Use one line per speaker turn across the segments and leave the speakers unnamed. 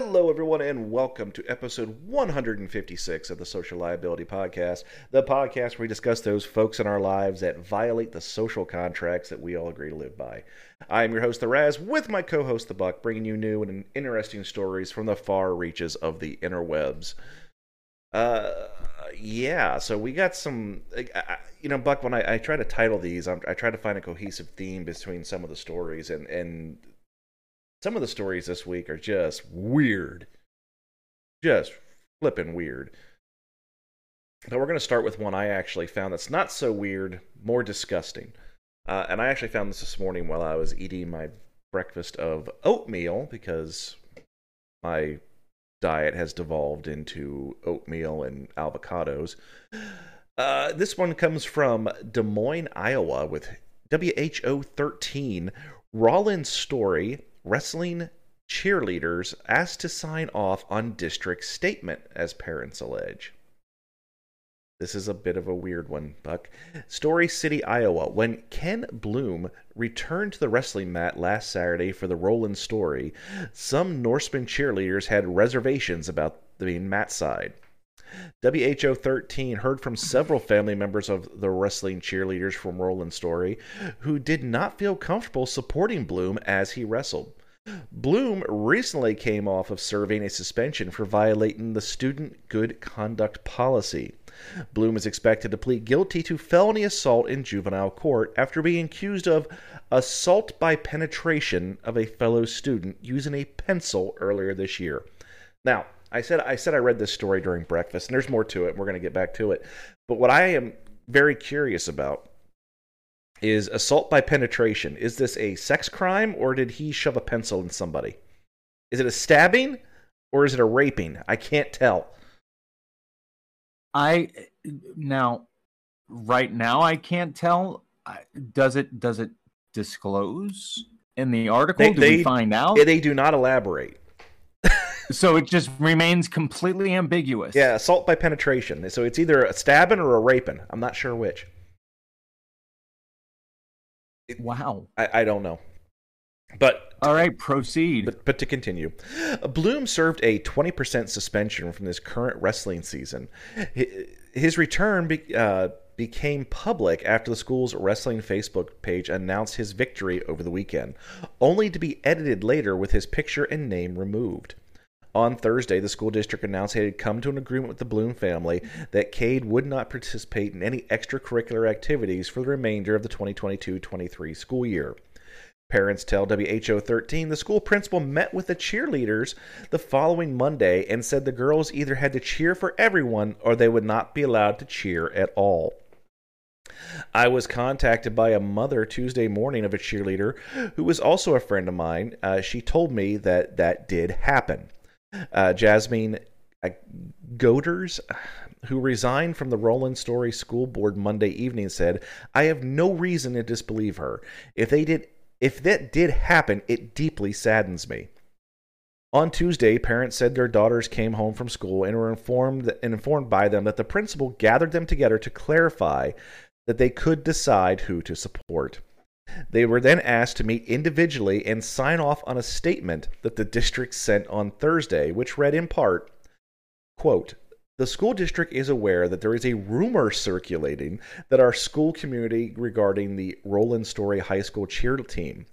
Hello, everyone, and welcome to episode 156 of the Social Liability Podcast, the podcast where we discuss those folks in our lives that violate the social contracts that we all agree to live by. I am your host, The Raz, with my co host, The Buck, bringing you new and interesting stories from the far reaches of the interwebs. Uh, yeah, so we got some, you know, Buck, when I, I try to title these, I'm, I try to find a cohesive theme between some of the stories, and, and some of the stories this week are just weird. Just flipping weird. But we're going to start with one I actually found that's not so weird, more disgusting. Uh, and I actually found this this morning while I was eating my breakfast of oatmeal because my diet has devolved into oatmeal and avocados. Uh, this one comes from Des Moines, Iowa, with WHO 13 Roland Story wrestling cheerleaders asked to sign off on district statement, as parents allege. This is a bit of a weird one, Buck. Story City, Iowa. When Ken Bloom returned to the wrestling mat last Saturday for the Roland story, some Norseman cheerleaders had reservations about being mat side. WHO 13 heard from several family members of the wrestling cheerleaders from Roland story who did not feel comfortable supporting Bloom as he wrestled. Bloom recently came off of serving a suspension for violating the student good conduct policy. Bloom is expected to plead guilty to felony assault in juvenile court after being accused of assault by penetration of a fellow student using a pencil earlier this year. Now, I said I said I read this story during breakfast, and there's more to it. We're going to get back to it. But what I am very curious about is assault by penetration. Is this a sex crime or did he shove a pencil in somebody? Is it a stabbing or is it a raping? I can't tell.
I now right now I can't tell. Does it does it disclose in the article?
They,
do
they,
we find out?
They do not elaborate.
so it just remains completely ambiguous.
Yeah, assault by penetration. So it's either a stabbing or a raping. I'm not sure which.
Wow.
I, I don't know. But
all right, proceed.
But, but to continue, Bloom served a 20% suspension from this current wrestling season. His return be, uh, became public after the school's wrestling Facebook page announced his victory over the weekend, only to be edited later with his picture and name removed. On Thursday, the school district announced it had come to an agreement with the Bloom family that Cade would not participate in any extracurricular activities for the remainder of the 2022 23 school year. Parents tell WHO 13 the school principal met with the cheerleaders the following Monday and said the girls either had to cheer for everyone or they would not be allowed to cheer at all. I was contacted by a mother Tuesday morning of a cheerleader who was also a friend of mine. Uh, she told me that that did happen. Uh, Jasmine uh, Goders, who resigned from the Roland Story School Board Monday evening, said, "I have no reason to disbelieve her. If they did, if that did happen, it deeply saddens me." On Tuesday, parents said their daughters came home from school and were informed informed by them that the principal gathered them together to clarify that they could decide who to support. They were then asked to meet individually and sign off on a statement that the district sent on Thursday, which read in part, quote, the school district is aware that there is a rumor circulating that our school community regarding the Roland Story High School cheer team.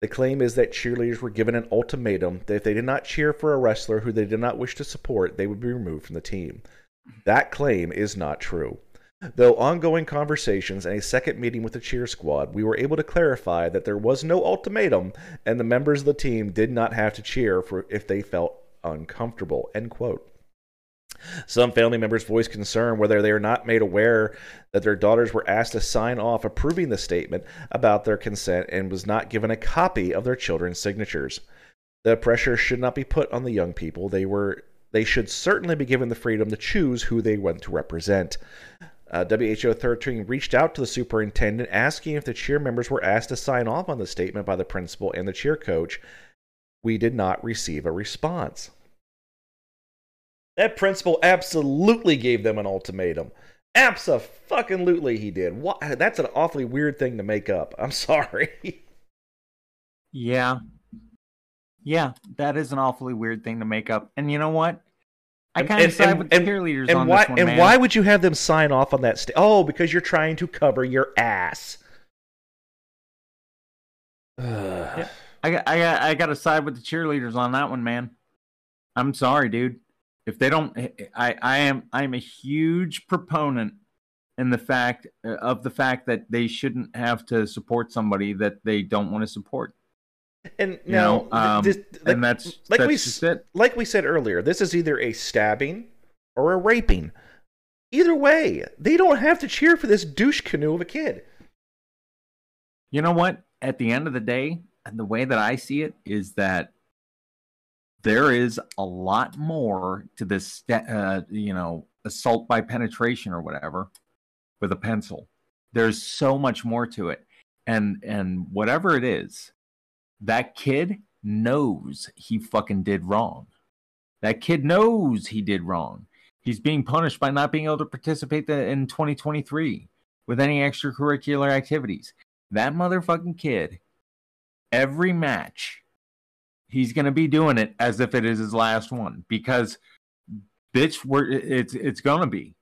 The claim is that cheerleaders were given an ultimatum that if they did not cheer for a wrestler who they did not wish to support, they would be removed from the team. That claim is not true. Though ongoing conversations and a second meeting with the cheer squad, we were able to clarify that there was no ultimatum and the members of the team did not have to cheer for if they felt uncomfortable. End quote. Some family members voiced concern whether they are not made aware that their daughters were asked to sign off approving the statement about their consent and was not given a copy of their children's signatures. The pressure should not be put on the young people. They were they should certainly be given the freedom to choose who they want to represent. Uh, WHO 13 reached out to the superintendent asking if the cheer members were asked to sign off on the statement by the principal and the cheer coach. We did not receive a response. That principal absolutely gave them an ultimatum. Absolutely, he did. What? That's an awfully weird thing to make up. I'm sorry.
yeah, Yeah, that is an awfully weird thing to make up. And you know what? I
And-
kind of side with the cheerleaders
And
on
why
this one,
and
man.
why would you have them sign off on that? St- oh, because you're trying to cover your ass. Ugh.
I got, I got, I got to side with the cheerleaders on that one, man. I'm sorry, dude. If they don't, I, I am, I am a huge proponent in the fact uh, of the fact that they shouldn't have to support somebody that they don't want to support.
And
You
now,
know, um,
this, like,
and that's
like
that's
we like we said earlier, this is either a stabbing or a raping. Either way, they don't have to cheer for this douche canoe of a kid.
You know what? At the end of the day, and the way that I see it is that there is a lot more to this, uh, you know, assault by penetration or whatever with a pencil. There's so much more to it, and and whatever it is, that kid knows he fucking did wrong. That kid knows he did wrong. He's being punished by not being able to participate in 2023 with any extracurricular activities that motherfucking kid, every match, he's gonna be doing it as if it is his last one because, bitch, we're it's it's gonna be,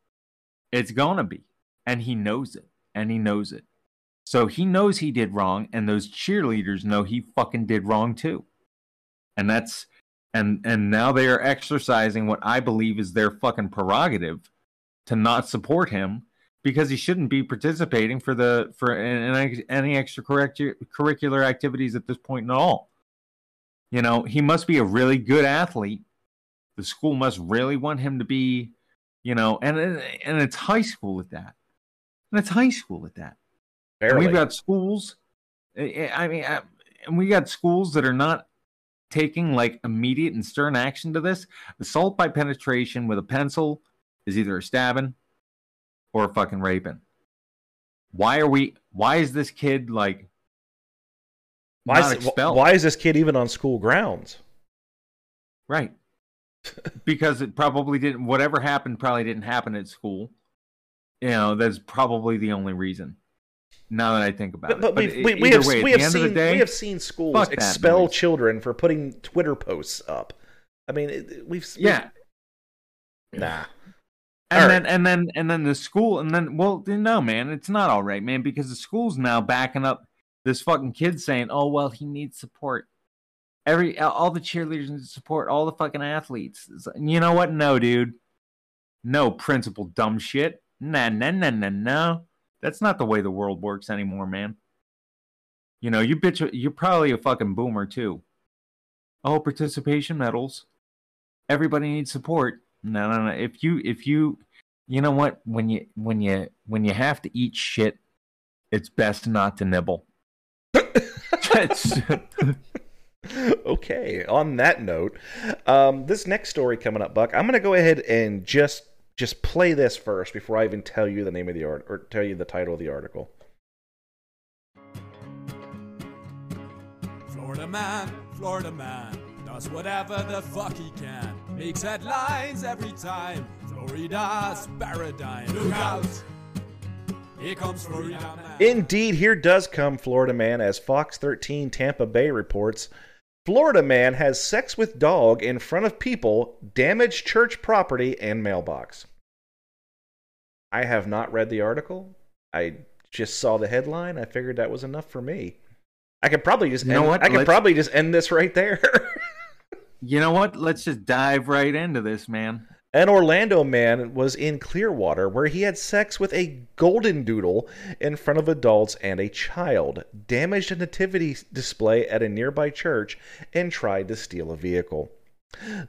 it's gonna be, and he knows it, and he knows it. So he knows he did wrong, and those cheerleaders know he fucking did wrong too, and that's and and now they are exercising what I believe is their fucking prerogative to not support him because he shouldn't be participating for the for any, any extracurricular activities at this point at all. You know, he must be a really good athlete. The school must really want him to be, you know, and and it's high school at that. And it's high school at that.
Barely.
we've got schools. I I mean, I- and we got schools that are not taking like immediate and stern action to this. Assault by penetration with a pencil is either a stabbing or a fucking raping. Why are we? Why is this kid like
why, is,
expelled?
why is this kid even on school grounds?
Right. because it probably didn't. Whatever happened probably didn't happen at school. You know, that's probably the only reason. Now that I think about
But, but
it,
we've, we,
e-
we have
way,
we have seen
day,
we have seen schools expel
noise.
children for putting Twitter posts up. I mean, it- we've
yeah.
nah.
And
All
then and then and then the school and then well no man it's not all right man because the school's now backing up this fucking kid saying oh well he needs support every all the cheerleaders need support all the fucking athletes you know what no dude no principal dumb shit nah nah nah nah no that's not the way the world works anymore man. You know you bitch you're probably a fucking boomer too. Oh participation medals. Everybody needs support. No no no. If you if you you know what? When you when you when you have to eat shit it's best not to nibble.
Okay. On that note, um, this next story coming up, Buck. I'm going to go ahead and just just play this first before I even tell you the name of the art or tell you the title of the article.
Florida man, Florida man, does whatever the fuck he can. Makes headlines every time. Florida's paradigm. Look out! Here comes Florida man.
Indeed, here does come Florida man, as Fox 13 Tampa Bay reports. Florida man has sex with dog in front of people, damaged church property and mailbox. I have not read the article. I just saw the headline. I figured that was enough for me. I could probably just
You know
end,
what?
I could
Let's-
probably just end this right there.
you know what let's just dive right into this man
An Orlando man was in Clearwater where he had sex with a golden doodle in front of adults and a child, damaged a nativity display at a nearby church, and tried to steal a vehicle.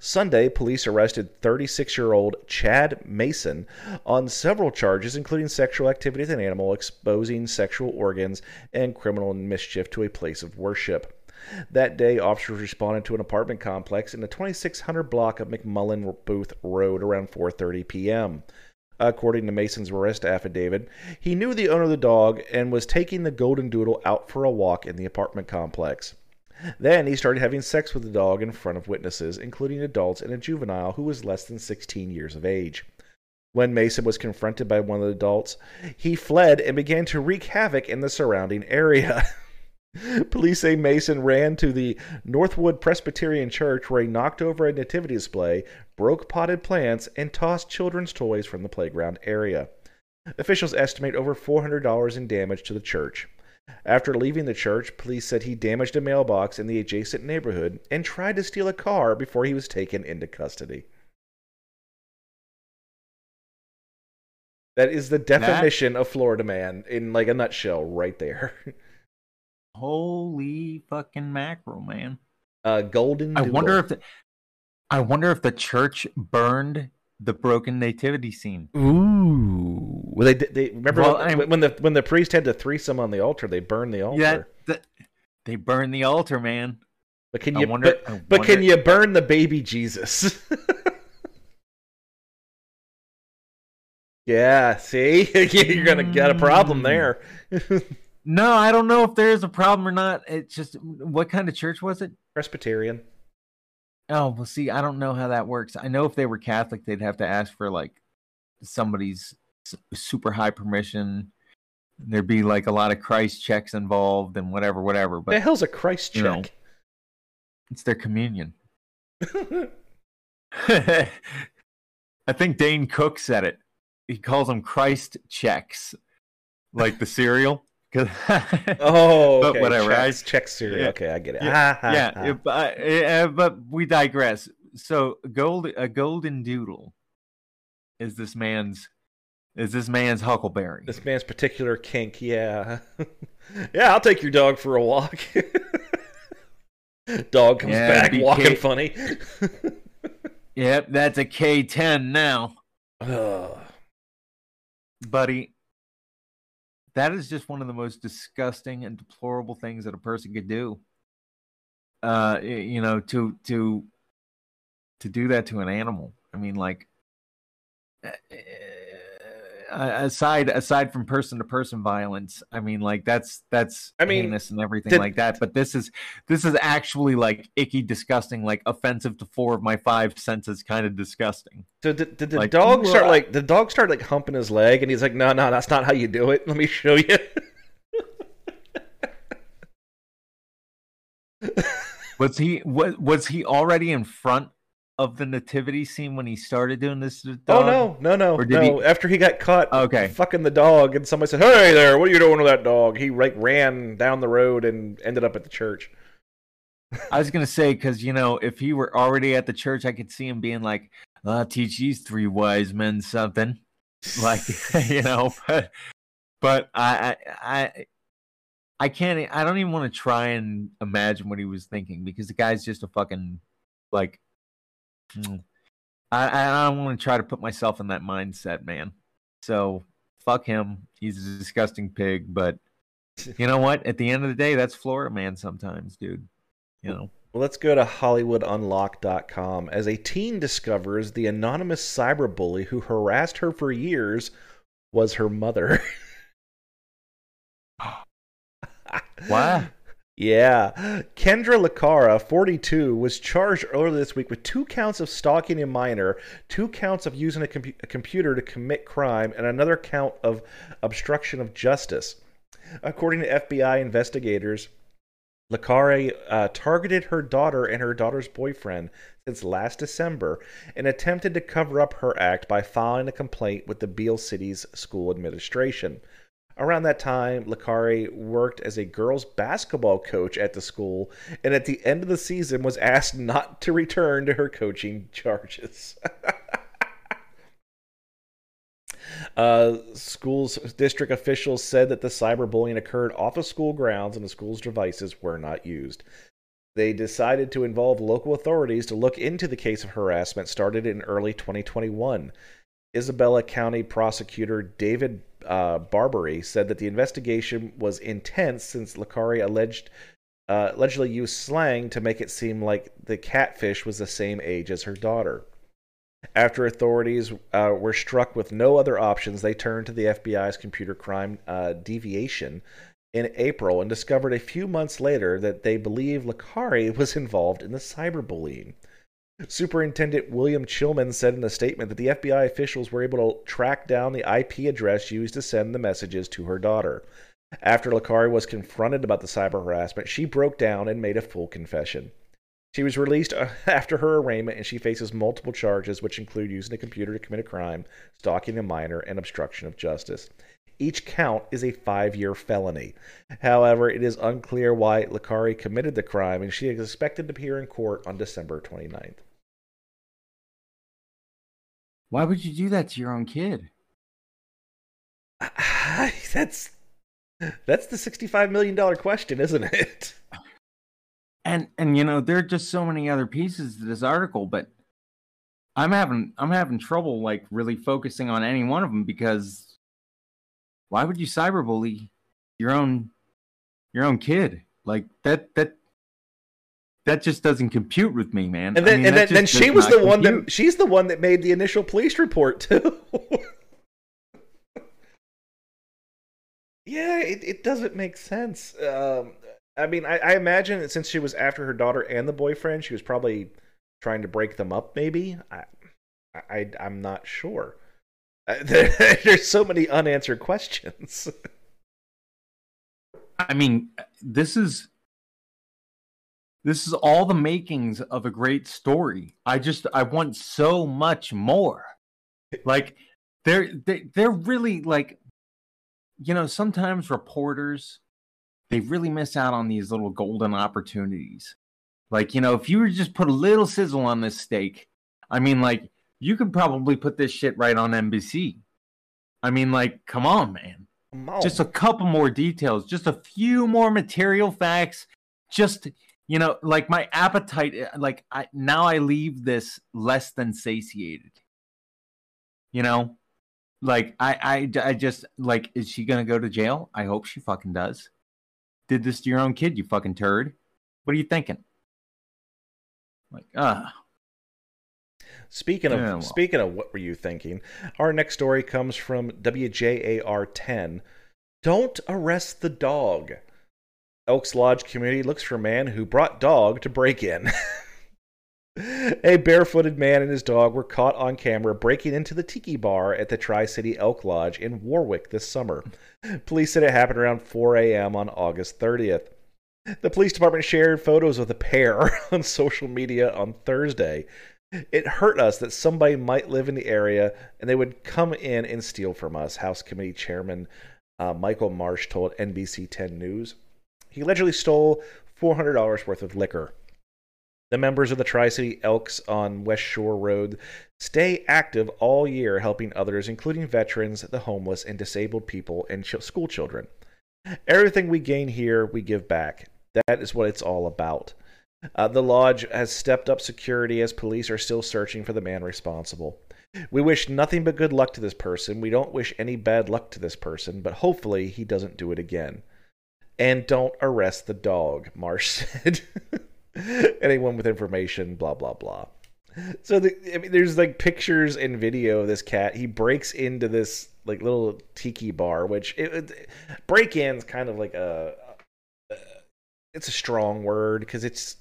Sunday, police arrested 36 year old Chad Mason on several charges, including sexual activity with an animal, exposing sexual organs, and criminal mischief to a place of worship. That day, officers responded to an apartment complex in the 2600 block of McMullen Booth Road around 4:30 p.m. According to Mason's arrest affidavit, he knew the owner of the dog and was taking the golden doodle out for a walk in the apartment complex. Then he started having sex with the dog in front of witnesses, including adults and a juvenile who was less than 16 years of age. When Mason was confronted by one of the adults, he fled and began to wreak havoc in the surrounding area. Police say Mason ran to the Northwood Presbyterian Church where he knocked over a nativity display, broke potted plants, and tossed children's toys from the playground area. Officials estimate over $400 in damage to the church. After leaving the church, police said he damaged a mailbox in the adjacent neighborhood and tried to steal a car before he was taken into custody. That is the definition that... of Florida man in like a nutshell right there.
Holy fucking mackerel, man.
Uh golden
I wonder if the, I wonder if the church burned the broken nativity scene.
Ooh. Well, they they remember well, when, when, the when the priest had the threesome on the altar, they burned the altar. Yeah, the,
they burned the altar, man.
But can you wonder, but, but can you burn the baby Jesus? yeah, see, you're gonna get a problem there.
no, I don't know if there is a problem or not. It's just what kind of church was it?
Presbyterian.
Oh, well, see, I don't know how that works. I know if they were Catholic, they'd have to ask for like somebody's super high permission. There'd be like a lot of Christ checks involved and whatever, whatever. But
the hell's a Christ check? Know,
it's their communion. I think Dane Cook said it. He calls them Christ checks, like the cereal.
oh, okay. but whatever. Checks, I check cereal. Yeah, okay, I get it.
Yeah, yeah but, uh, but we digress. So, gold a golden doodle is this man's is this man's huckleberry.
This man's particular kink. Yeah, yeah. I'll take your dog for a walk. dog comes yeah, back walking funny.
yep, that's a K ten now. Buddy, that is just one of the most disgusting and deplorable things that a person could do. Uh, you know, to to to do that to an animal. I mean, like, aside aside from person to person violence i mean like that's that's i mean heinous and everything did, like that but this is this is actually like icky disgusting like offensive to four of my five senses kind of disgusting.
So did, did the like, dog start like the dog start like humping his leg and he's like no no that's not how you do it. Let me show you.
Was he was, was he already in front of the nativity scene when he started doing this? Oh, dog?
Oh no, no, no, no! He... After he got caught,
okay,
fucking the dog, and somebody said, "Hey there, what are you doing with that dog?" He like ran down the road and ended up at the church.
I was gonna say because you know if he were already at the church, I could see him being like, "I'll teach these three wise men something," like you know. But but I I I can't. I don't even want to try and imagine what he was thinking because the guy's just a fucking like Mm. I, I don't want to try to put myself in that mindset, man. So fuck him. He's a disgusting pig, but you know what? At the end of the day, that's Florida man sometimes, dude. You know.
Well, let's go to HollywoodUnlocked.com. As a teen discovers the anonymous cyberbully who harassed her for years was her mother.
wow.
Yeah. Kendra Licari, 42, was charged earlier this week with two counts of stalking a minor, two counts of using a, com- a computer to commit crime, and another count of obstruction of justice. According to FBI investigators, Licari uh, targeted her daughter and her daughter's boyfriend since last December and attempted to cover up her act by filing a complaint with the Beal City's school administration. Around that time, Licari worked as a girls' basketball coach at the school, and at the end of the season was asked not to return to her coaching charges. uh, schools district officials said that the cyberbullying occurred off of school grounds and the school's devices were not used. They decided to involve local authorities to look into the case of harassment started in early 2021. Isabella County prosecutor David uh, Barberi said that the investigation was intense since Licari alleged uh, allegedly used slang to make it seem like the catfish was the same age as her daughter. After authorities uh, were struck with no other options, they turned to the FBI's computer crime uh, deviation in April and discovered a few months later that they believe Licari was involved in the cyberbullying. Superintendent William Chilman said in a statement that the FBI officials were able to track down the IP address used to send the messages to her daughter. After Licari was confronted about the cyber harassment, she broke down and made a full confession. She was released uh, after her arraignment and she faces multiple charges, which include using a computer to commit a crime, stalking a minor, and obstruction of justice. Each count is a five year felony. However, it is unclear why Licari committed the crime, and she is expected to appear in court on December 29th.
Why would you do that to your own kid?
That's that's the sixty-five million dollar question, isn't it?
And and you know there are just so many other pieces to this article, but I'm having I'm having trouble like really focusing on any one of them because why would you cyberbully your own your own kid like that that that just doesn't compute with me, man.
And then I mean, and then, then she was the one that she's the one that made the initial police report too. yeah, it, it doesn't make sense. Um, I mean, I, I imagine that since she was after her daughter and the boyfriend, she was probably trying to break them up. Maybe I, I I'm not sure. There, there's so many unanswered questions.
I mean, this is this is all the makings of a great story. I just I want so much more. Like they're they, they're really like you know, sometimes reporters they really miss out on these little golden opportunities. Like, you know, if you were just put a little sizzle on this steak, I mean like you could probably put this shit right on NBC. I mean like come on, man. Just a couple more details, just a few more material facts, just you know like my appetite eh, like I, now i leave this less than satiated you know like I, I i just like is she gonna go to jail i hope she fucking does did this to your own kid you fucking turd what are you thinking like ah uh.
Speaking of yeah, well. speaking of what were you thinking, our next story comes from WJAR 10. Don't arrest the dog. Elks Lodge community looks for man who brought dog to break in. a barefooted man and his dog were caught on camera breaking into the tiki bar at the Tri City Elk Lodge in Warwick this summer. Police said it happened around 4 a.m. on August 30th. The police department shared photos of the pair on social media on Thursday. It hurt us that somebody might live in the area and they would come in and steal from us, House Committee Chairman uh, Michael Marsh told NBC 10 News. He allegedly stole $400 worth of liquor. The members of the Tri City Elks on West Shore Road stay active all year, helping others, including veterans, the homeless, and disabled people and ch- school children. Everything we gain here, we give back. That is what it's all about. Uh, the lodge has stepped up security as police are still searching for the man responsible. We wish nothing but good luck to this person. We don't wish any bad luck to this person, but hopefully he doesn't do it again. And don't arrest the dog, Marsh said. Anyone with information, blah, blah, blah. So the, I mean, there's like pictures and video of this cat. He breaks into this like little tiki bar, which it, it, break-in's kind of like a, a it's a strong word because it's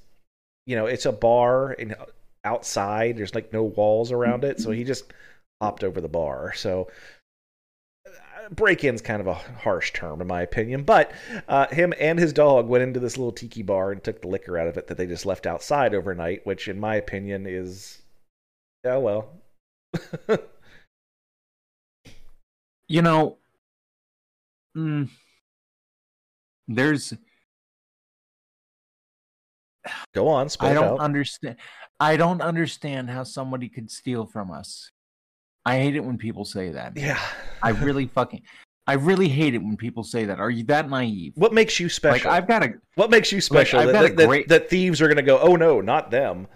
you know it's a bar and outside. There's like no walls around it, so he just hopped over the bar. So break in's kind of a harsh term in my opinion, but uh, him and his dog went into this little tiki bar and took the liquor out of it that they just left outside overnight, which in my opinion is, oh well.
you know, mm, there's.
Go on,
I don't understand. I don't understand how somebody could steal from us. I hate it when people say that.
Yeah.
I really fucking I really hate it when people say that. Are you that naive?
What makes you special?
Like I've got a
What makes you special? Like, that, that, great... that, thieves are going to go, "Oh no, not them."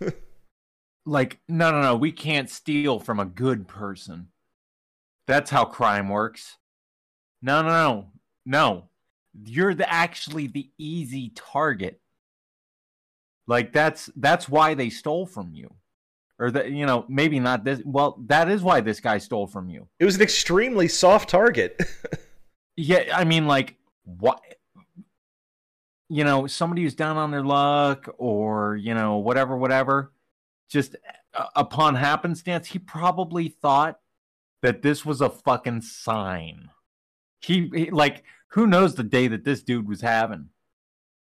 like, no, no, no, we can't steal from a good person. That's how crime works. No, no, no. No. You're the actually the easy target. Like that's that's why they stole from you or that you know maybe not this well that is why this guy stole from you
it was an extremely soft target
yeah i mean like what you know somebody who's down on their luck or you know whatever whatever just uh, upon happenstance he probably thought that this was a fucking sign he, he like who knows the day that this dude was having?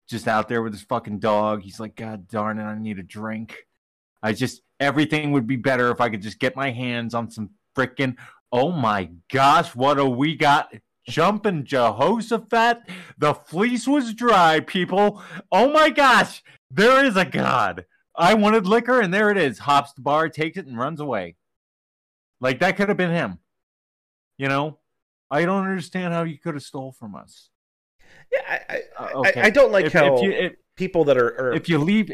Just out there with his fucking dog. He's like, God darn it, I need a drink. I just everything would be better if I could just get my hands on some freaking. Oh my gosh, what do we got? Jumping Jehoshaphat. The fleece was dry, people. Oh my gosh, there is a God. I wanted liquor, and there it is. Hops the bar, takes it, and runs away. Like that could have been him. You know, I don't understand how you could have stole from us.
Yeah, I, I,
Uh, okay.
I, I don't like
If-
how
if you- if-
people that are, are
if you leave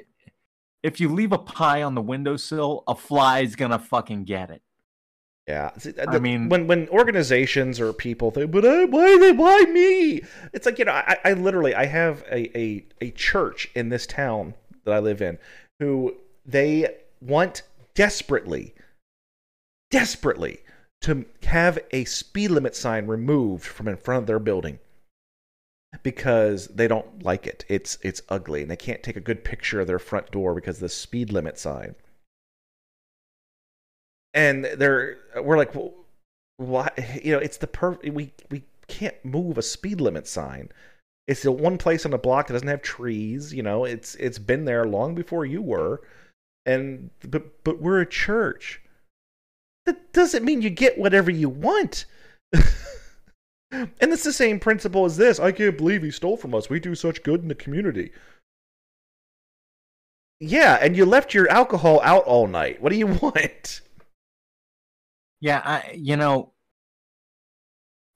if you leave a pie on the windowsill, a fly's gonna fucking get it.
Yeah, See,
uh,
I
mean-
when when organizations or people think, but I, why they why me? It's like you know, I, I literally I have a, a a church in this town that I live in who they want desperately, desperately to have a speed limit sign removed from in front of their building because they don't like it. It's it's ugly and they can't take a good picture of their front door because of the speed limit sign. And they're we're like well, why you know it's the per we we can't move a speed limit sign. It's the one place on the block that doesn't have trees you know it's it's been there long before you were. And but but we're a church. That doesn't mean you get whatever you want and it's the same principle as this. I can't believe he stole from us. We do such good in the community. Yeah and you left your alcohol out all night. What do you want?
Yeah, I you know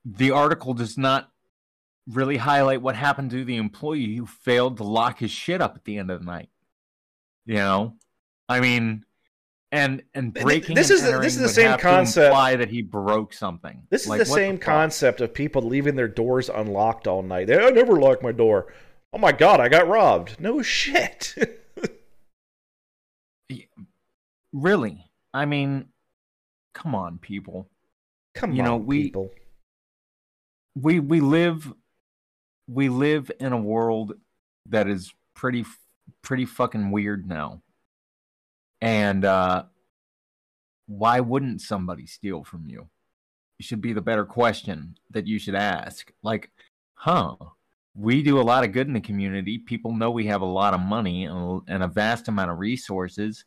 the article does not really highlight what happened to the employee who failed to lock his shit up at the end of the night. You know? I mean and and breaking
this
and
is the- this is the same concept.
imply that he broke something.
This is
Like,
the same
fuck?
concept of people leaving their doors unlocked all night. I oh, never lock my door. Oh my god, I got robbed. No shit.
Really? I mean, come on, people.
Come
You
on,
know, we-
people.
we we live we live in a world that is pretty pretty fucking weird now and uh why wouldn't somebody steal from you? Should be the better question that you should ask. Like huh we do a lot of good in the community. People know we have a lot of money and and a vast amount of resources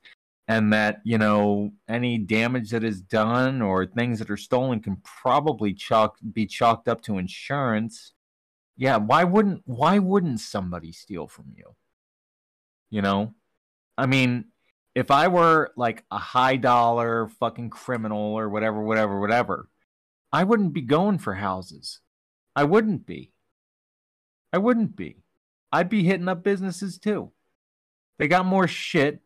and that you know any damage that is done or things that are stolen can probably chalk be chalked up to insurance. Yeah why wouldn't why wouldn't somebody steal from you? You know? I mean if i were like a high dollar fucking criminal or whatever whatever whatever i wouldn't be going for houses. I wouldn't be. I wouldn't be. I'd be hitting up businesses too. They got more shit.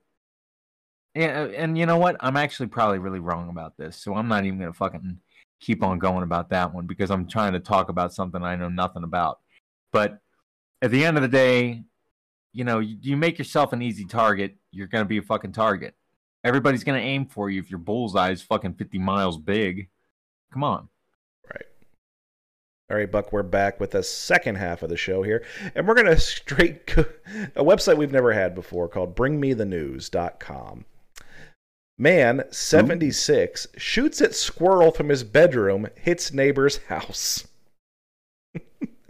And, and you know what? I'm actually probably really wrong about this, so I'm not even gonna fucking keep on going about that one because I'm trying to talk about something I know nothing about. But at the end of the day, you know, you, you make yourself an easy target, you're gonna be a fucking target. Everybody's gonna aim for you if your bullseye is fucking 50 miles big. Come on.
Right. All right, Buck, we're back with the second half of the show here. And we're going to straight go, a website we've never had before called bringmethenews.com. Man, 76, shoots at squirrel from his bedroom, hits neighbor's house.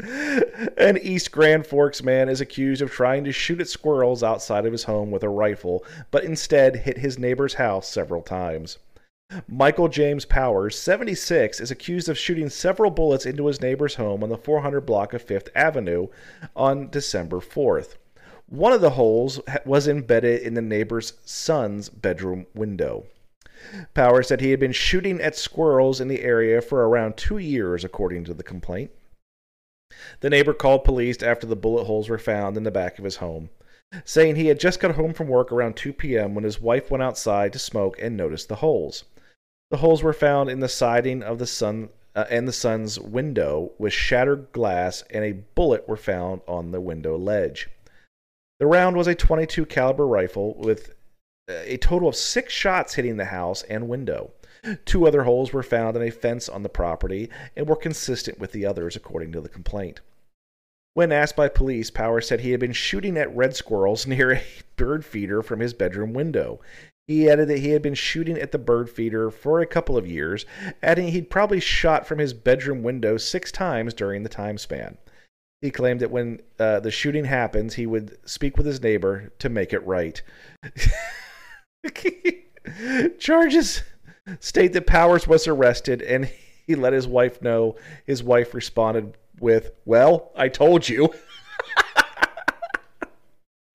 An East Grand Forks man is accused of trying to shoot at squirrels outside of his home with a rifle, but instead hit his neighbor's house several times. Michael James Powers, 76, is accused of shooting several bullets into his neighbor's home on the 400 block of Fifth Avenue on December 4th. One of the holes was embedded in the neighbor's son's bedroom window. Powers said he had been shooting at squirrels in the area for around two years, according to the complaint. The neighbor called police after the bullet holes were found in the back of his home, saying he had just got home from work around 2 p.m. when his wife went outside to smoke and noticed the holes. The holes were found in the siding of the sun uh, and the son's window with shattered glass and a bullet were found on the window ledge. The round was a 22 caliber rifle with uh, a total of 6 shots hitting the house and window. Two other holes were found in a fence on the property and were consistent with the others according to the complaint. When asked by police, Powers said he had been shooting at red squirrels near a bird feeder from his bedroom window. He added that he had been shooting at the bird feeder for a couple of years, adding he'd probably shot from his bedroom window six times during the time span. He claimed that when uh, the shooting happens, he would speak with his neighbor to make it right. Charges state that Powers was arrested and he let his wife know. His wife responded with, Well, I told you.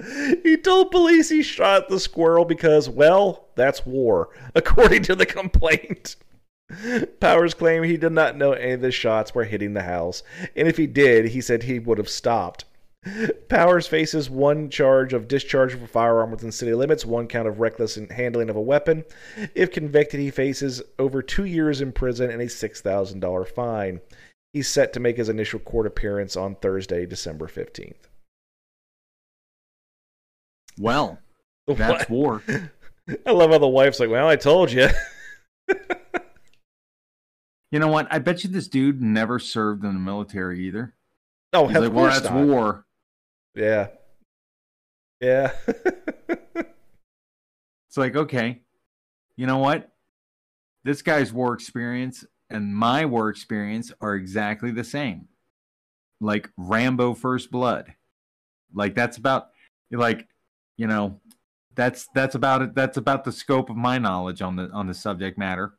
he told police he shot the squirrel because, well, that's war, according to the complaint. Powers claimed he did not know any of the shots were hitting the house, and if he did, he said he would have stopped. Powers faces one charge of discharge of a firearm within city limits, one count of reckless handling of a weapon. If convicted, he faces over two years in prison and a $6,000 fine. He's set to make his initial court appearance on Thursday, December 15th.
Well, that's war.
I love how the wife's like, "Well, I told you."
you know what? I bet you this dude never served in the military either.
Oh,
He's
of
like, well, that's
not.
war.
Yeah, yeah.
It's like, okay, you know what? This guy's war experience and my war experience are exactly the same. Like Rambo First Blood. Like that's about like, you know, that's that's about it. That's about the scope of my knowledge on the on the subject matter.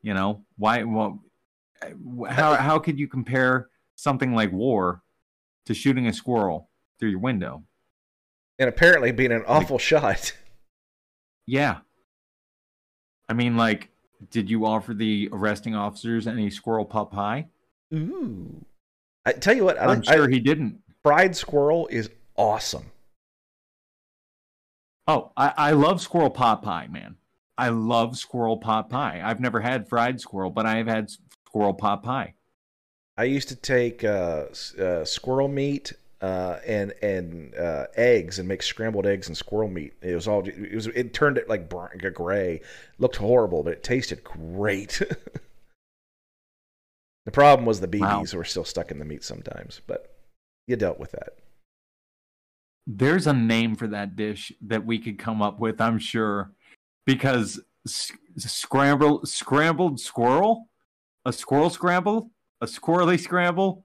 You know, why well how how could you compare something like war to shooting a squirrel through your window?
and apparently being an awful shot.
Yeah. I mean, like, did you offer the arresting officers any squirrel pot pie?
Ooh. I tell you what, I
I'm sure
I,
he didn't.
fried squirrel is awesome.
Oh, I, I love squirrel pot pie, man. I love squirrel pot pie. I've never had fried squirrel, but I have had squirrel pot pie.
I used to take uh, uh, squirrel meat uh, and and uh, eggs and make scrambled eggs and squirrel meat. It was all it was. It turned it like brown, gray. Looked horrible, but it tasted great. the problem was the
Wow.
BBs were still stuck in the meat sometimes, but you dealt with that.
There's a name for that dish that we could come up with, I'm sure, because scrambled scrambled squirrel, a squirrel scramble, a squirrely scramble,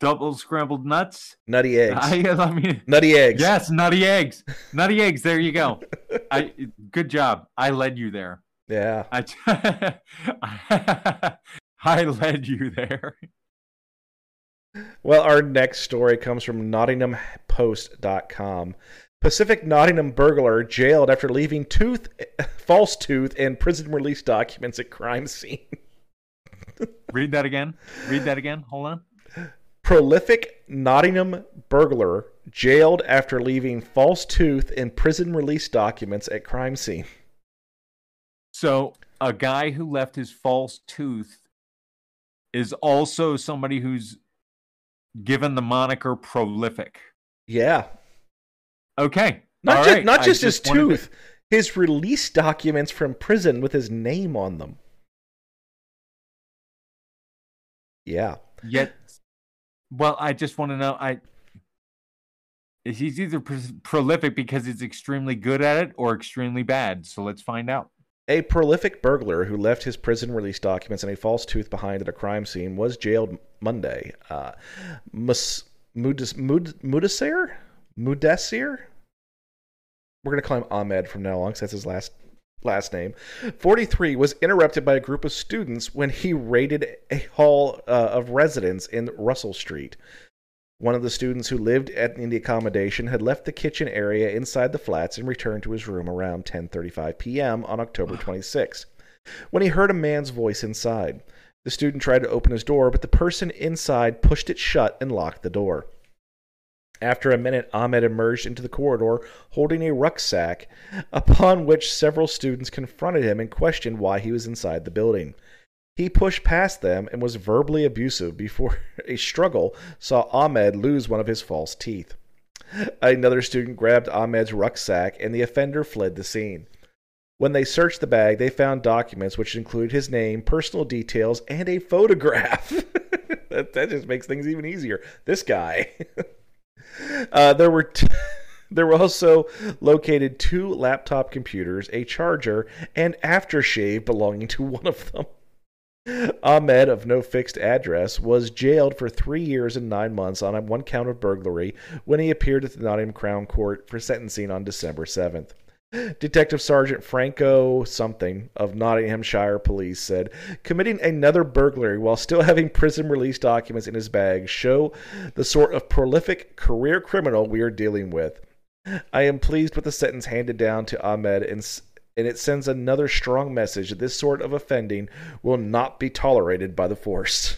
double scrambled nuts.
Nutty eggs.
I, I mean,
Nutty eggs.
Yes, nutty eggs. Nutty eggs. There you go. I good job. I led you there.
Yeah.
I I led you there.
Well, our next story comes from NottinghamPost.com. Pacific Nottingham burglar jailed after leaving tooth, false tooth, and prison release documents at crime scene.
Read that again. Read that again. Hold on.
Prolific Nottingham burglar jailed after leaving false tooth and prison release documents at crime scene.
So, a guy who left his false tooth is also somebody who's given the moniker prolific.
Yeah,
Okay.
not
All
just
right.
not
I
just, his
wanted to-
tooth, his release documents from prison with his name on them. Yeah.
Yet, well, I just want to know. I he's either pro- prolific because he's extremely good at it or extremely bad. So let's find out.
A prolific burglar who left his prison release documents and a false tooth behind at a crime scene was jailed Monday. Uh, Mus- Mudas- Mud- Mudassir? Mudassir? We're going to call him Ahmed from now on because that's his last last name. 43 was interrupted by a group of students when he raided a hall uh, of residence in Russell Street. One of the students who lived at, in the accommodation had left the kitchen area inside the flats and returned to his room around 10:35 p.m. on October 26. When he heard a man's voice inside, the student tried to open his door, but the person inside pushed it shut and locked the door. After a minute, Ahmed emerged into the corridor holding a rucksack, upon which several students confronted him and questioned why he was inside the building. He pushed past them and was verbally abusive before a struggle saw Ahmed lose one of his false teeth. Another student grabbed Ahmed's rucksack and the offender fled the scene. When they searched the bag, they found documents which included his name, personal details, and a photograph. that, that just makes things even easier. This guy. uh, there were. T- There were also located two laptop computers, a charger, and aftershave belonging to one of them. Ahmed, of no fixed address, was jailed for three years and nine months on one count of burglary when he appeared at the Nottingham Crown Court for sentencing on December 7th. Detective Sergeant Franco something of Nottinghamshire Police said, committing another burglary while still having prison release documents in his bag show the sort of prolific career criminal we are dealing with. I am pleased with the sentence handed down to Ahmed and, and it sends another strong message that this sort of offending will not be tolerated by the force.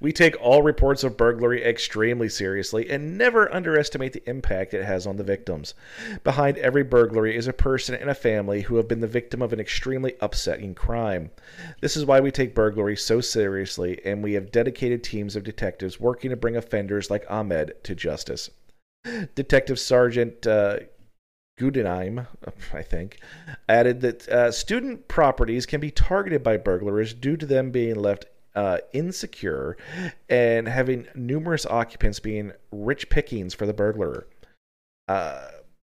We take all reports of burglary extremely seriously and never underestimate the impact it has on the victims. Behind every burglary is a person and a family who have been the victim of an extremely upsetting crime. This is why we take burglary so seriously, and we have dedicated teams of detectives working to bring offenders like Ahmed to justice. Detective Sergeant uh, Gudenheim, I think, added that uh, student properties can be targeted by burglars due to them being left uh, insecure and having numerous occupants being rich pickings for the burglar. Uh,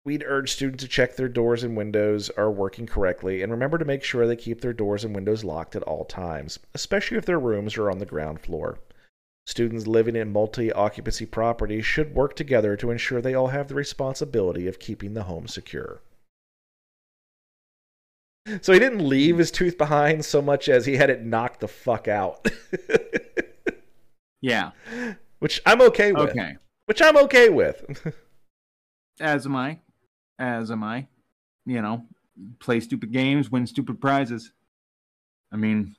we'd urge students to check their doors and windows are working correctly and remember to make sure they keep their doors and windows locked at all times, especially if their rooms are on the ground floor. Students living in multi occupancy properties should work together to ensure they all have the responsibility of keeping the home secure. So he didn't leave his tooth behind so much as he had it knocked the fuck out.
Yeah.
Which I'm okay with.
Okay.
Which I'm okay with.
As am I. As am I. You know, play stupid games, win stupid prizes. I mean,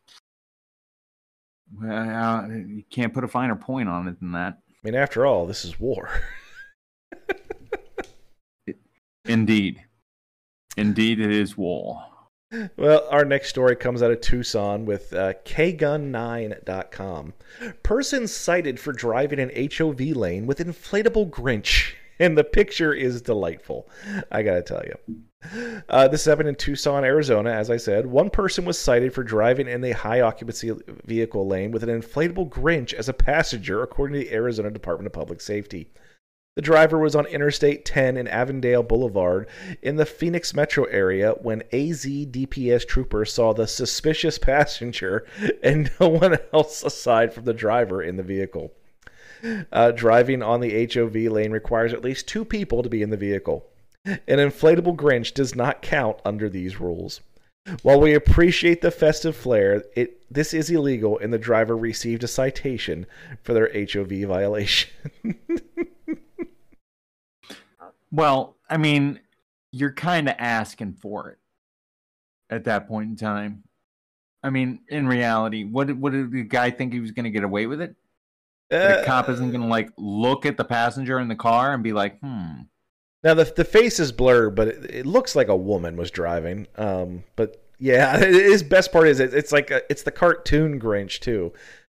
well, you can't put a finer point on it than that.
I mean, after all, this is war.
Indeed. Indeed, it is war.
Well, our next story comes out of Tucson with uh, kgun9.com. Person cited for driving an HOV lane with inflatable Grinch. And the picture is delightful. I gotta tell you. Uh, this happened in Tucson, Arizona, as I said. One person was cited for driving in a high occupancy vehicle lane with an inflatable Grinch as a passenger, according to the Arizona Department of Public Safety. The driver was on Interstate 10 in Avondale Boulevard in the Phoenix metro area when AZ DPS troopers saw the suspicious passenger and no one else aside from the driver in the vehicle. Uh, driving on the HOV lane requires at least two people to be in the vehicle. An inflatable Grinch does not count under these rules. While we appreciate the festive flair, it this is illegal, and the driver received a citation for their HOV violation.
Well, I mean, you're kind of asking for it at that point in time. I mean, in reality, what did, what did the guy think he was going to get away with it? the
Uh,
cop isn't going to like look at the passenger in the car and be like, "Hmm,
Now the the face is blurred, but it, it looks like a woman was driving. Um, but yeah, his best part is it, it's like a, it's the cartoon Grinch too.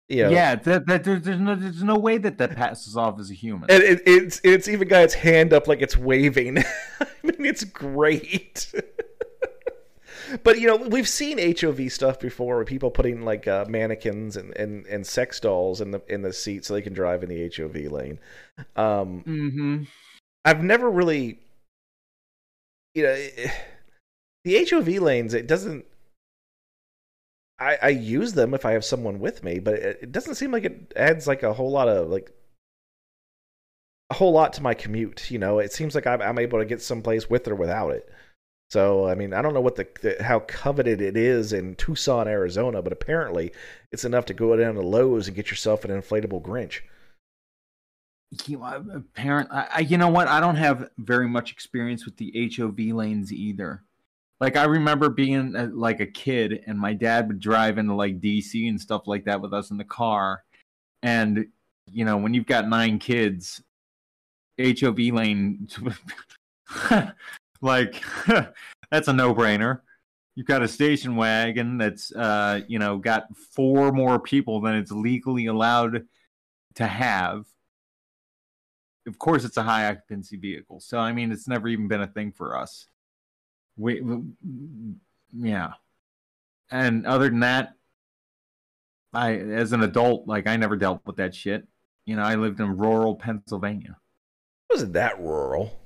You know,
yeah." That, that there's, there's no there's no way that that passes off as a human.
and it, it's it's even got its hand up like it's waving. I mean, it's great. but you know, we've seen HOV stuff before, where people putting like uh, mannequins and, and, and sex dolls in the in the seat so they can drive in the HOV lane. Um,
mm-hmm.
I've never really, you know, the HOV lanes. It doesn't. I I use them if I have someone with me, but it, it doesn't seem like it adds like a whole lot of like a whole lot to my commute. You know, it seems like I'm, I'm able to get someplace with or without it. So I mean, I don't know what the, the how coveted it is in Tucson, Arizona, but apparently it's enough to go down to Lowe's and get yourself an inflatable Grinch.
You apparent, I, I, you know what? I don't have very much experience with the HOV lanes either. Like I remember being uh like a kid, and my dad would drive into like DC and stuff like that with us in the car. And you know, when you've got nine kids, HOV lane, like that's a no-brainer. You've got a station wagon that's uh, you know got four more people than it's legally allowed to have of course it's a high occupancy vehicle so i mean it's never even been a thing for us we, we yeah and other than that i as an adult like i never dealt with that shit you know i lived in rural pennsylvania
wasn't that rural.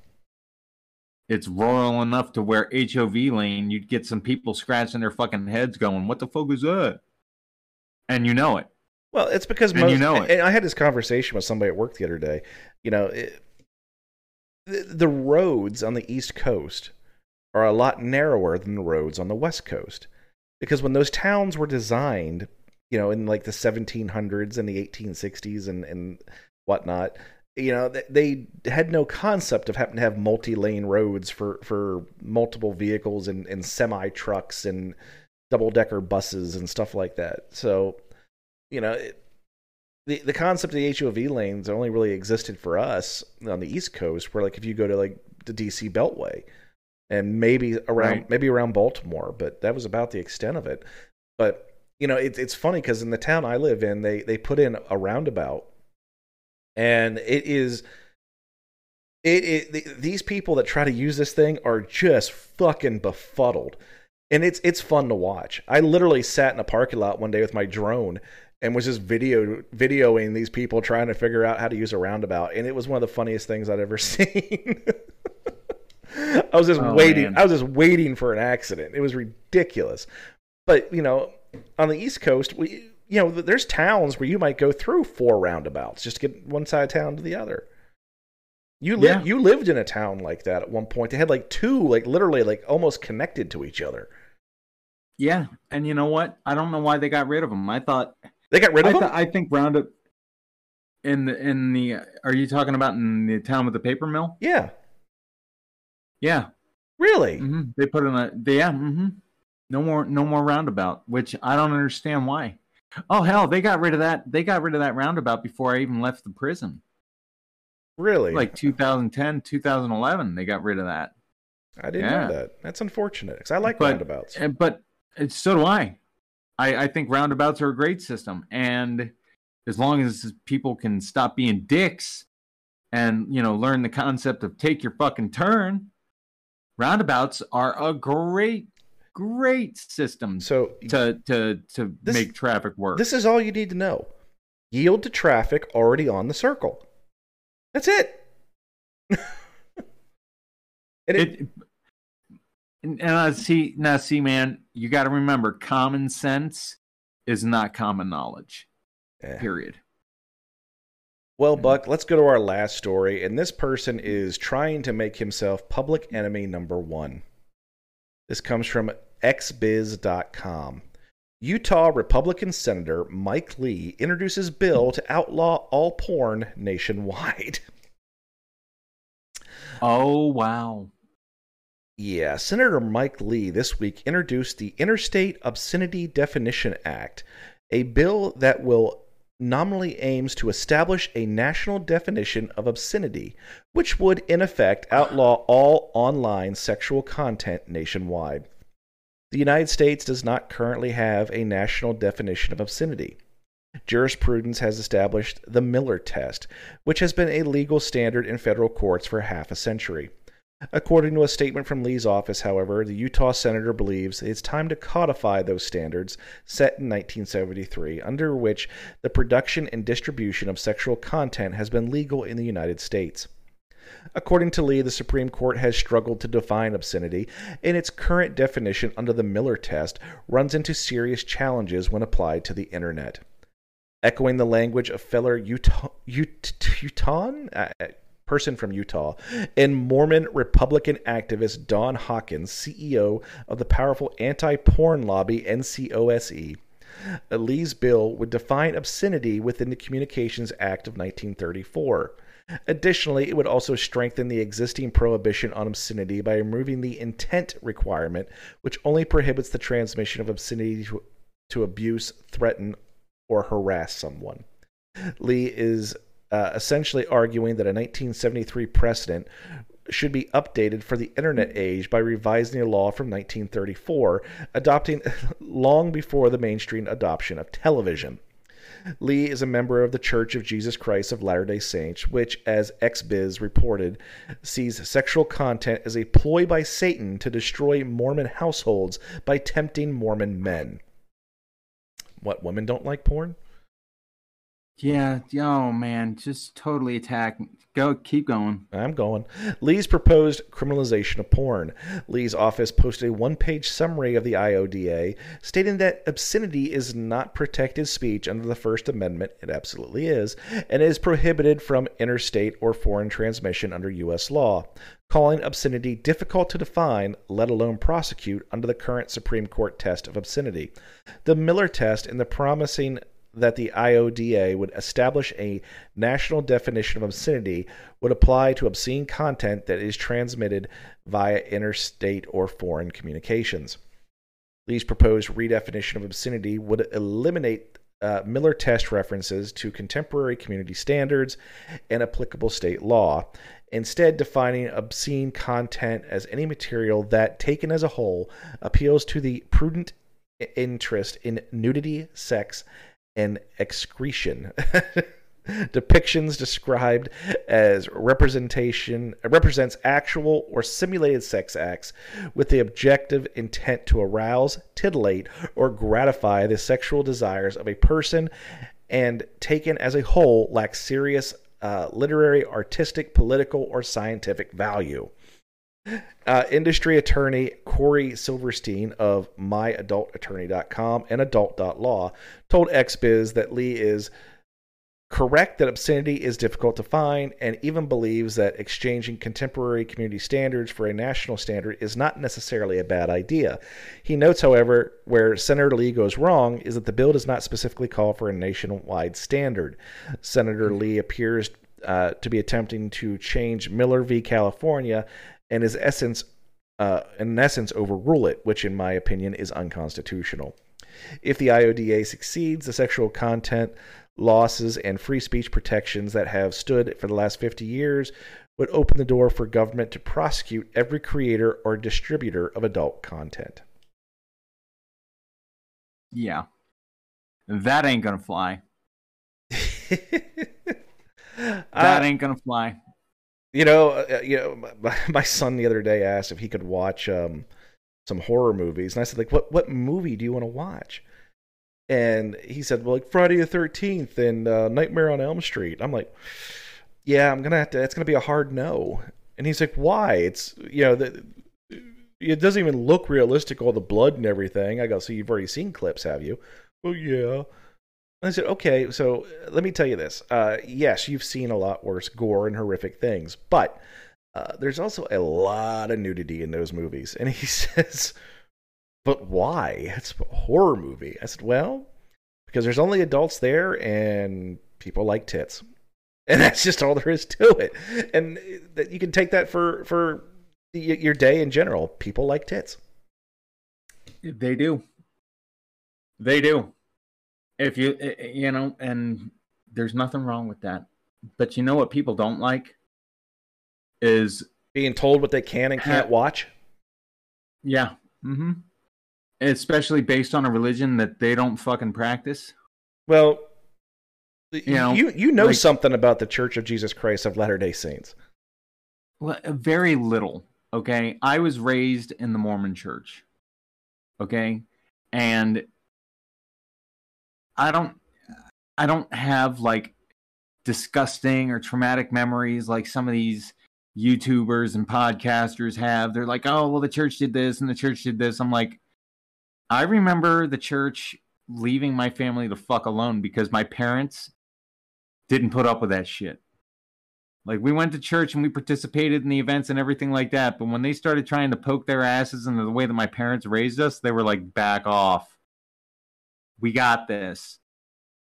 It's rural enough to where HOV lane, you'd get some people scratching their fucking heads going, What the fuck is that? And you know it.
Well, it's because
And
most,
you know it.
And I had this conversation with somebody at work the other day. You know, it, the, the roads on the East Coast are a lot narrower than the roads on the West Coast because when those towns were designed, you know, in like the 1700s and the 1860s and and whatnot, you know, they, had no concept of having to have multi-lane roads for for multiple vehicles and, and semi trucks and double-decker buses and stuff like that. So, you know, it, the the concept of the HOV lanes only really existed for us on the East Coast, where like if you go to like the DC Beltway, and maybe around
Right.
maybe around Baltimore, but that was about the extent of it. But you know, it's it's funny because in the town I live in, they they put in a roundabout, and it is. It, it th- these people that try to use this thing are just fucking befuddled, and it's it's fun to watch. I literally sat in a parking lot one day with my drone and was just video videoing these people trying to figure out how to use a roundabout, and it was one of the funniest things I'd ever seen. I was just
Oh,
waiting.
man.
I was just waiting for an accident. It was ridiculous. But you know, on the East Coast, we you know, there's towns where you might go through four roundabouts just to get one side of town to the other. You li-
Yeah.
you lived in a town like that at one point. They had like two, like literally, like almost connected to each other.
Yeah. And you know what? I don't know why they got rid of them. I thought,
They got rid
I,
of
th-
them.
I think Roundup in the, in the, are you talking about in the town with the paper mill?
yeah,
Yeah.
really.
hmm They put in a, they, yeah. hmm No more, no more roundabout, which I don't understand why. Oh hell, they got rid of that. They got rid of that roundabout before I even left the prison.
Really?
Like 2010, 2011, they got rid of that.
I didn't
Yeah.
know that. That's unfortunate because I like
But-
roundabouts.
But uh, so do I. I. I think roundabouts are a great system, and as long as people can stop being dicks and you know learn the concept of take your fucking turn, roundabouts are a great, great system
So
to to to
This-
make traffic work.
This is all you need to know. Yield to traffic already on the circle. That's it. and it,
it, and, and I see now see man, you got to remember common sense is not common knowledge.
eh.
Period.
Well, mm-hmm. Buck, let's go to our last story. And this person is trying to make himself public enemy number one. This comes from xbiz.com. Utah Republican Senator Mike Lee introduces bill to outlaw all porn nationwide.
Oh wow.
Yeah, Senator Mike Lee this week introduced the Interstate Obscenity Definition Act, a bill that will nominally aims to establish a national definition of obscenity, which would in effect outlaw all online sexual content nationwide. The United States does not currently have a national definition of obscenity. Jurisprudence has established the Miller test, which has been a legal standard in federal courts for half a century. According to a statement from Lee's office, however, the Utah senator believes it's time to codify those standards set in 1973, under which the production and distribution of sexual content has been legal in the United States. According to Lee, the Supreme Court has struggled to define obscenity, and its current definition under the Miller test runs into serious challenges when applied to the Internet. Echoing the language of fellow Utah, Ut- Utahn, uh, uh, person from Utah, and Mormon Republican activist Dawn Hawkins, CEO of the powerful anti porn lobby NCOSE. Lee's bill would define obscenity within the Communications Act of 1934. Additionally, it would also strengthen the existing prohibition on obscenity by removing the intent requirement, which only prohibits the transmission of obscenity to, to abuse, threaten, or harass someone. Lee is uh, essentially arguing that a 1973 precedent should be updated for the internet age by revising a law from 1934, adopting long before the mainstream adoption of television. Lee is a member of the Church of Jesus Christ of Latter day Saints, which, as XBiz reported, sees sexual content as a ploy by Satan to destroy Mormon households by tempting Mormon men. What, women don't like porn?
Yeah, oh man, just totally attack. Go, keep going.
I'm going. Lee's proposed criminalization of porn. Lee's office posted a one page summary of the IODA stating that obscenity is not protected speech under the First Amendment. It absolutely is, and is prohibited from interstate or foreign transmission under U.S. law, calling obscenity difficult to define, let alone prosecute, under the current Supreme Court test of obscenity. The Miller test and the promising that the IODA would establish a national definition of obscenity would apply to obscene content that is transmitted via interstate or foreign communications. Lee's proposed redefinition of obscenity would eliminate uh, Miller test references to contemporary community standards and applicable state law, instead, defining obscene content as any material that, taken as a whole, appeals to the prudent interest in nudity, sex, and excretion. Depictions described as representation represents actual or simulated sex acts with the objective intent to arouse, titillate, or gratify the sexual desires of a person and taken as a whole lacks serious uh, literary, artistic, political, or scientific value. Uh, industry attorney Corey Silverstein of myadultattorney.com and adult.law told XBiz that Lee is correct that obscenity is difficult to find and even believes that exchanging contemporary community standards for a national standard is not necessarily a bad idea. He notes, however, where Senator Lee goes wrong is that the bill does not specifically call for a nationwide standard. Senator Lee appears uh, to be attempting to change Miller v. California and his essence, uh, in essence, overrule it, which, in my opinion, is unconstitutional. If the IODA succeeds, the sexual content losses and free speech protections that have stood for the last 50 years would open the door for government to prosecute every creator or distributor of adult content.
Yeah. That ain't gonna fly. that uh, ain't gonna fly.
You know, uh, uh, you know, my, my, son the other day asked if he could watch um, some horror movies, and I said, like, what what movie do you want to watch? And he said, well, like Friday the Thirteenth and uh, Nightmare on Elm Street. I'm like, yeah, I'm gonna have to. It's gonna be a hard no. And he's like, why? It's you know, the, it doesn't even look realistic, all the blood and everything. I go, so you've already seen clips, have you? Oh yeah. I said, okay, so uh, let me tell you this. Uh, yes, you've seen a lot worse gore and horrific things, but uh, there's also a lot of nudity in those movies. And he says, but why? It's a horror movie. I said, well, because there's only adults there and people like tits. And that's just all there is to it. And uh, that you can take that for, for your day in general. People like tits.
They do. They do if you eh, eh, you know and there's nothing wrong with that. But you know what people don't like? Is
being told what they can and can't ha- watch?
Yeah. Mm-hmm. Especially based on a religion that they don't fucking practice.
Well you know you, you know like, something about the church of jesus christ of latter day saints.
Well very little okay? I was raised in the mormon church okay? And I don't I don't have like disgusting or traumatic memories like some of these YouTubers and podcasters have. They're like, "Oh, well the church did this and the church did this." I'm like, I remember the church leaving my family the fuck alone because my parents didn't put up with that shit. Like we went to church and we participated in the events and everything like that, but when they started trying to poke their asses in the way that my parents raised us, they were like, "Back off." We got this.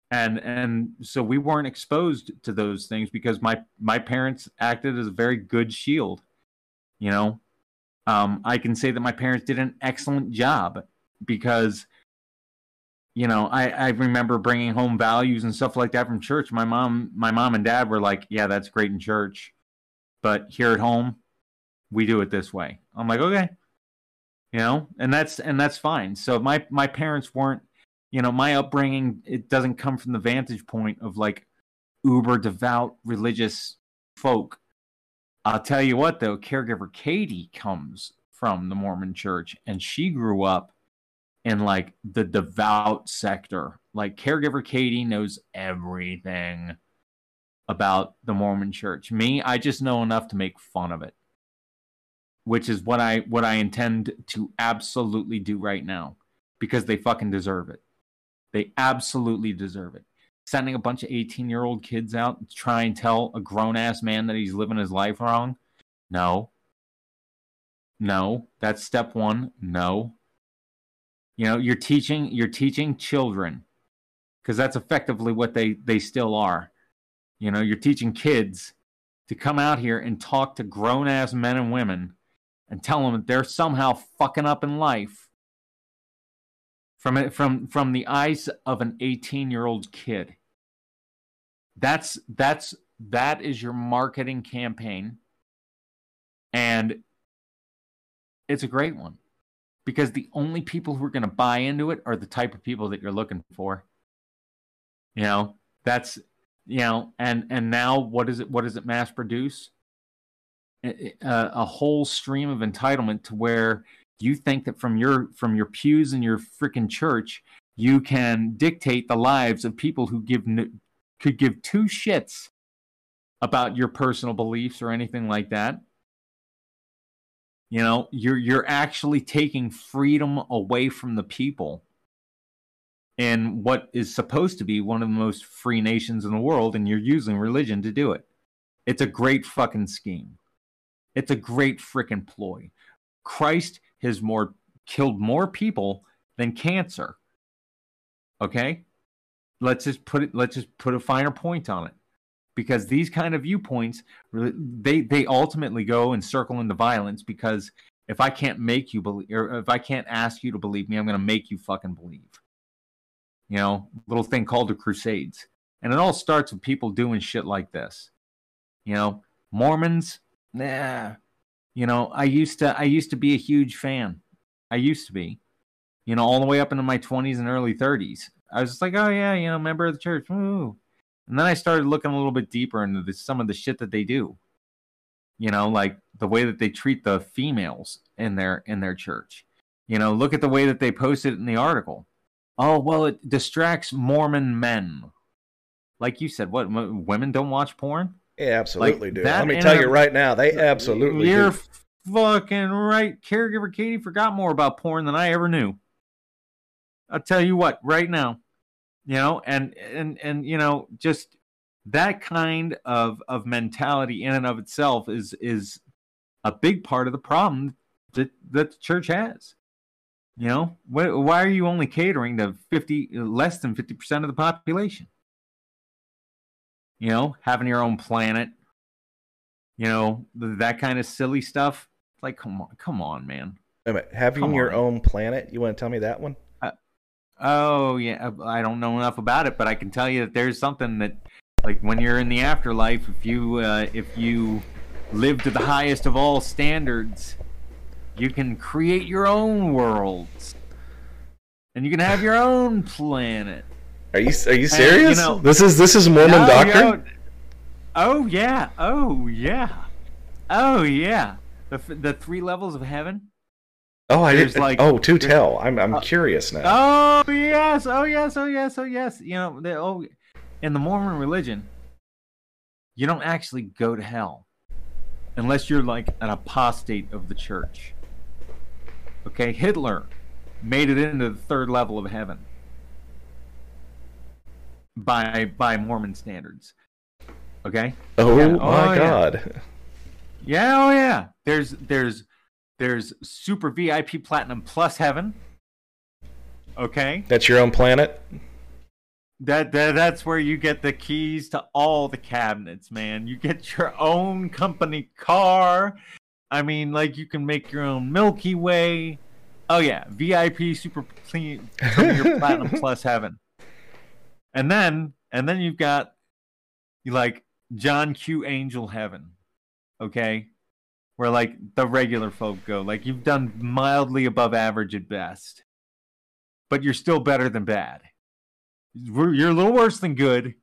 And and so we weren't exposed to those things because my my parents acted as a very good shield you know? Um, i can say that my parents did an excellent job because you know i i remember bringing home values and stuff like that from church. My mom my mom and dad were like yeah that's great in church but here at home we do it this way. I'm like okay. You know? And that's and that's fine. So my my parents weren't you know, my upbringing it doesn't come from the vantage point of like uber devout religious folk. I'll tell you what though, caregiver Katie comes from the Mormon church and she grew up in like the devout sector. Like caregiver Katie knows everything about the Mormon church. Me, I just know enough to make fun of it. Which is what I what I intend to absolutely do right now because they fucking deserve it. They absolutely deserve it. Sending a bunch of 18-year-old kids out to try and tell a grown-ass man that he's living his life wrong? No. No, that's step 1. No. You know, you're teaching you're teaching children because that's effectively what they they still are you know, you're teaching kids to come out here and talk to grown ass men and women and tell them that they're somehow fucking up in life from from from the eyes of an 18 year old kid. That's that's that is your marketing campaign, and it's a great one because the only people who are going to buy into it are the type of people that you're looking for. You know, that's you know and and now what is it what does it mass produce a, a whole stream of entitlement to where you think that from your from your pews in your freaking church you can dictate the lives of people who give could give two shits about your personal beliefs or anything like that you know you're you're actually taking freedom away from the people in what is supposed to be one of the most free nations in the world, and you're using religion to do it. It's a great fucking scheme. It's a great freaking ploy. Christ has more killed more people than cancer. Okay? Let's just put it let's just put a finer point on it. Because these kind of viewpoints they they ultimately go and circle into violence because if I can't make you believe or if I can't ask you to believe me, I'm going to make you fucking believe you know, little thing called the Crusades. And it all starts with people doing shit like this. You know, Mormons, nah. You know, I used to I used to be a huge fan. I used to be. You know, all the way up into my 20s and early 30s. I was just like, oh yeah, you know, member of the church. Ooh. And then I started looking a little bit deeper into the, some of the shit that they do. You know, like the way that they treat the females in their in their church. You know, look at the way that they posted in the article Oh well, it distracts Mormon men. Like you said, what women don't watch porn?
Yeah, absolutely like do. Let me tell you right now, they absolutely
You're
do.
fucking right. Caregiver Katie forgot more about porn than I ever knew. I'll tell you what, right now, you know, and and and you know, just that kind of of mentality in and of itself is is a big part of the problem that that the church has. You know, why, why are you only catering to 50 less than 50% of the population? You know, having your own planet, you know, that kind of silly stuff. Like, come on, come on, man.
Wait a minute. Having come your on. own planet? You want to tell me that one?
Uh, oh, yeah. I don't know enough about it, but I can tell you that there's something that, like, when you're in the afterlife, if you, uh, if you live to the highest of all standards, you can create your own worlds, and you can have your own planet.
Are you are you serious? And, you know, this is this is Mormon no, doctrine.
Oh yeah, oh yeah, oh yeah. The the three levels of heaven.
Oh, I did. Like, oh, to tell. I'm I'm uh, curious now.
Oh yes, oh yes, oh yes, oh yes. You know, the, oh, in the Mormon religion, you don't actually go to hell unless you're like an apostate of the church. Okay, Hitler made it into the third level of heaven by by Mormon standards. Okay.
Oh yeah. my oh, god.
Yeah. yeah. Oh yeah. There's there's there's super VIP platinum plus heaven. Okay.
That's your own planet.
That, that that's where you get the keys to all the cabinets, man. You get your own company car. I mean, like you can make your own Milky Way. Oh yeah, VIP super clean your platinum plus heaven. And then and then you've got like John Q Angel heaven. Okay? Where like the regular folk go. Like you've done mildly above average at best. But you're still better than bad. You're a little worse than good,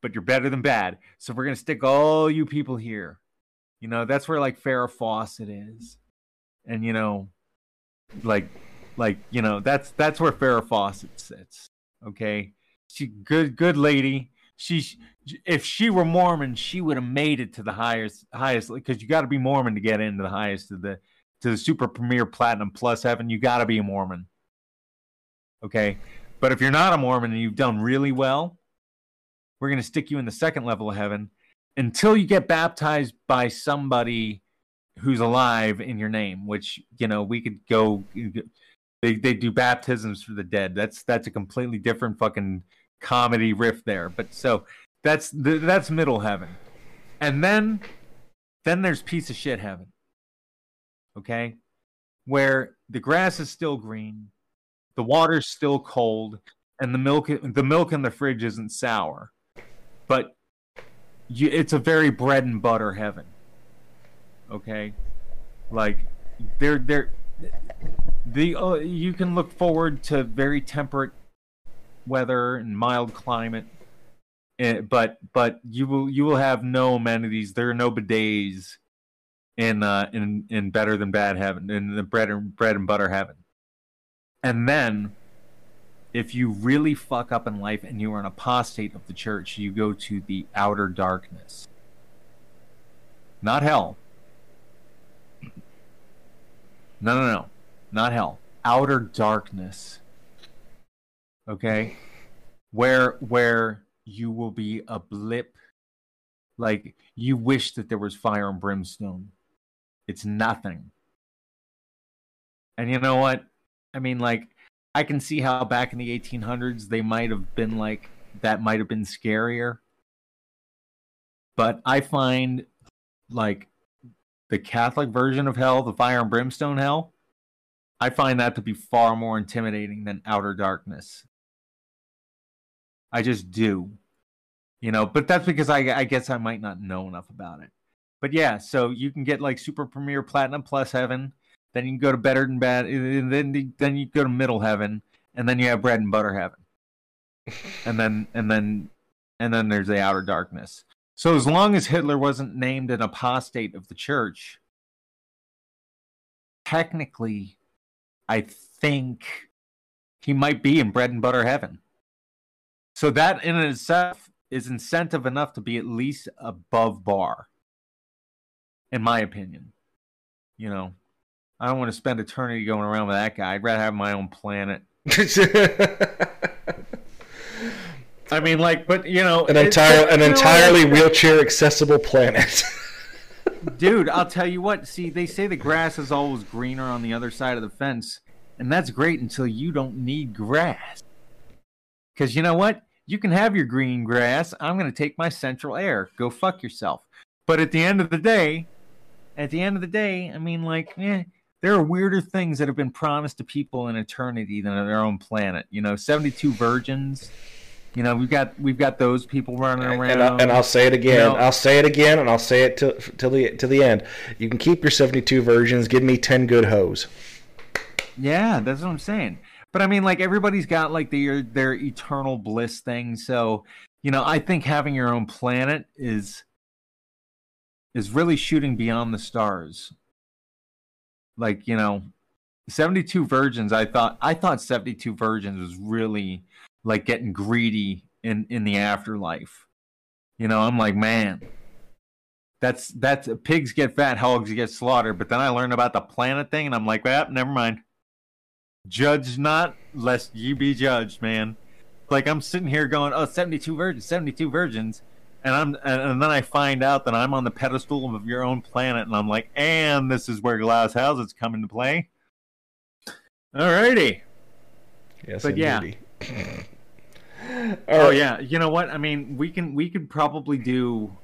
but you're better than bad. So we're gonna stick all you people here. You know, that's where like Farrah Fawcett is. And you know, like Like you know, that's that's where Farrah Fawcett sits. Okay, she good good lady. She if she were Mormon, she would have made it to the highest highest because you got to be Mormon to get into the highest of the to the super premier platinum plus heaven. You got to be a Mormon. Okay, but if you're not a Mormon and you've done really well, we're going to stick you in the second level of heaven until you get baptized by somebody who's alive in your name. Which you know we could go. They they do baptisms for the dead. That's that's a completely different fucking comedy riff there. But so that's that's middle heaven, and then then there's piece of shit heaven. Okay, where the grass is still green, the water's still cold, and the milk the milk in the fridge isn't sour, but you, it's a very bread and butter heaven. Okay, like they're they're the uh, you can look forward to very temperate weather and mild climate Eh, but but you will you will have no amenities. There are no bidets in uh, in in better than bad heaven in the bread and bread and butter heaven. And then, if you really fuck up in life and you are an apostate of the church, you go to the outer darkness, not hell. No, no, no, not hell. Outer darkness. Okay, where where you will be a blip. Like you wish that there was fire and brimstone. It's nothing. And you know what? I mean, like, I can see how back in the 1800s they might have been like, that might have been scarier. But I find, like, the Catholic version of hell, the fire and brimstone hell, I find that to be far more intimidating than outer darkness. I just do. You know, but that's because I, I guess I might not know enough about it. But yeah, so you can get like Super Premier Platinum Plus Heaven, then you can go to Better than Bad, and then then you go to Middle Heaven, and then you have Bread and Butter Heaven, and then and then and then there's the Outer Darkness. So as long as Hitler wasn't named an apostate of the church, technically, I think he might be in Bread and Butter Heaven. So that in itself is incentive enough to be at least above bar, in my opinion. You know, I don't want to spend eternity going around with that guy. I'd rather have my own planet. I mean, like, but you know,
an entire an entirely wheelchair accessible planet.
Dude, I'll tell you what. See, they say the grass is always greener on the other side of the fence, and that's great until you don't need grass. Because you know what? You can have your green grass. I'm going to take my central air. Go fuck yourself. But at the end of the day, at the end of the day, I mean, like, eh, there are weirder things that have been promised to people in eternity than on their own planet. You know, 72 virgins. You know, we've got we've got those people running around.
And, I, and I'll say it again. You know, I'll say it again, and I'll say it till till the till the end. You can keep your 72 virgins. Give me 10 good hoes.
Yeah, that's what I'm saying. But I mean, like everybody's got like their their eternal bliss thing. So you know, I think having your own planet is is really shooting beyond the stars. Like you know, seventy two virgins. I thought I thought seventy two virgins was really like getting greedy in in the afterlife. You know, I'm like, man, that's that's pigs get fat, hogs get slaughtered. But then I learned about the planet thing, and I'm like, well, never mind. Judge not, lest ye be judged, man. Like I'm sitting here going, oh, 72 virgins, 72 virgins. And I'm and then I find out that I'm on the pedestal of your own planet, and I'm like, and this is where glass houses come into play. Alrighty.
Yes, but yeah.
oh yeah, you know what? I mean, we can we could probably do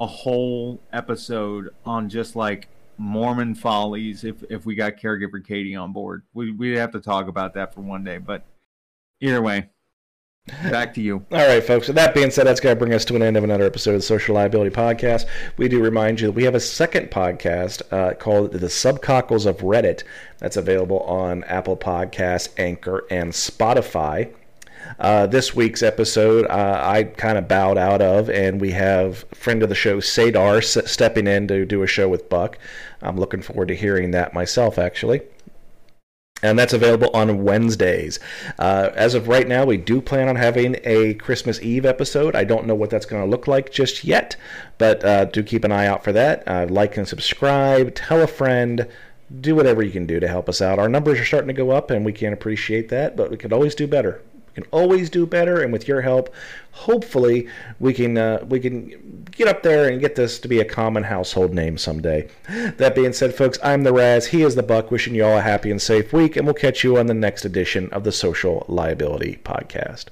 a whole episode on just like Mormon follies if if we got caregiver Katie on board. We we'd have to talk about that for one day, but either way. Back to you.
All right, folks. With that being said, that's going to bring us to an end of another episode of the Social Liability Podcast. We do remind you that we have a second podcast uh, called The Subcockles of Reddit that's available on Apple Podcasts, Anchor, and Spotify. Uh, this week's episode, uh, I kind of bowed out of, and we have friend of the show, Sadar, s- stepping in to do a show with Buck. I'm looking forward to hearing that myself, actually. and that's available on Wednesdays. Uh, as of right now, we do plan on having a Christmas Eve episode. I don't know what that's going to look like just yet, but uh, do keep an eye out for that. Uh, like and subscribe, tell a friend, do whatever you can do to help us out. Our numbers are starting to go up, and we can appreciate that, but we could always do better. We can always do better, and with your help, hopefully we can uh, we can get up there and get this to be a common household name someday. That being said, folks, I'm the Raz. He is the Buck. Wishing you all a happy and safe week, and we'll catch you on the next edition of the Social Liability Podcast.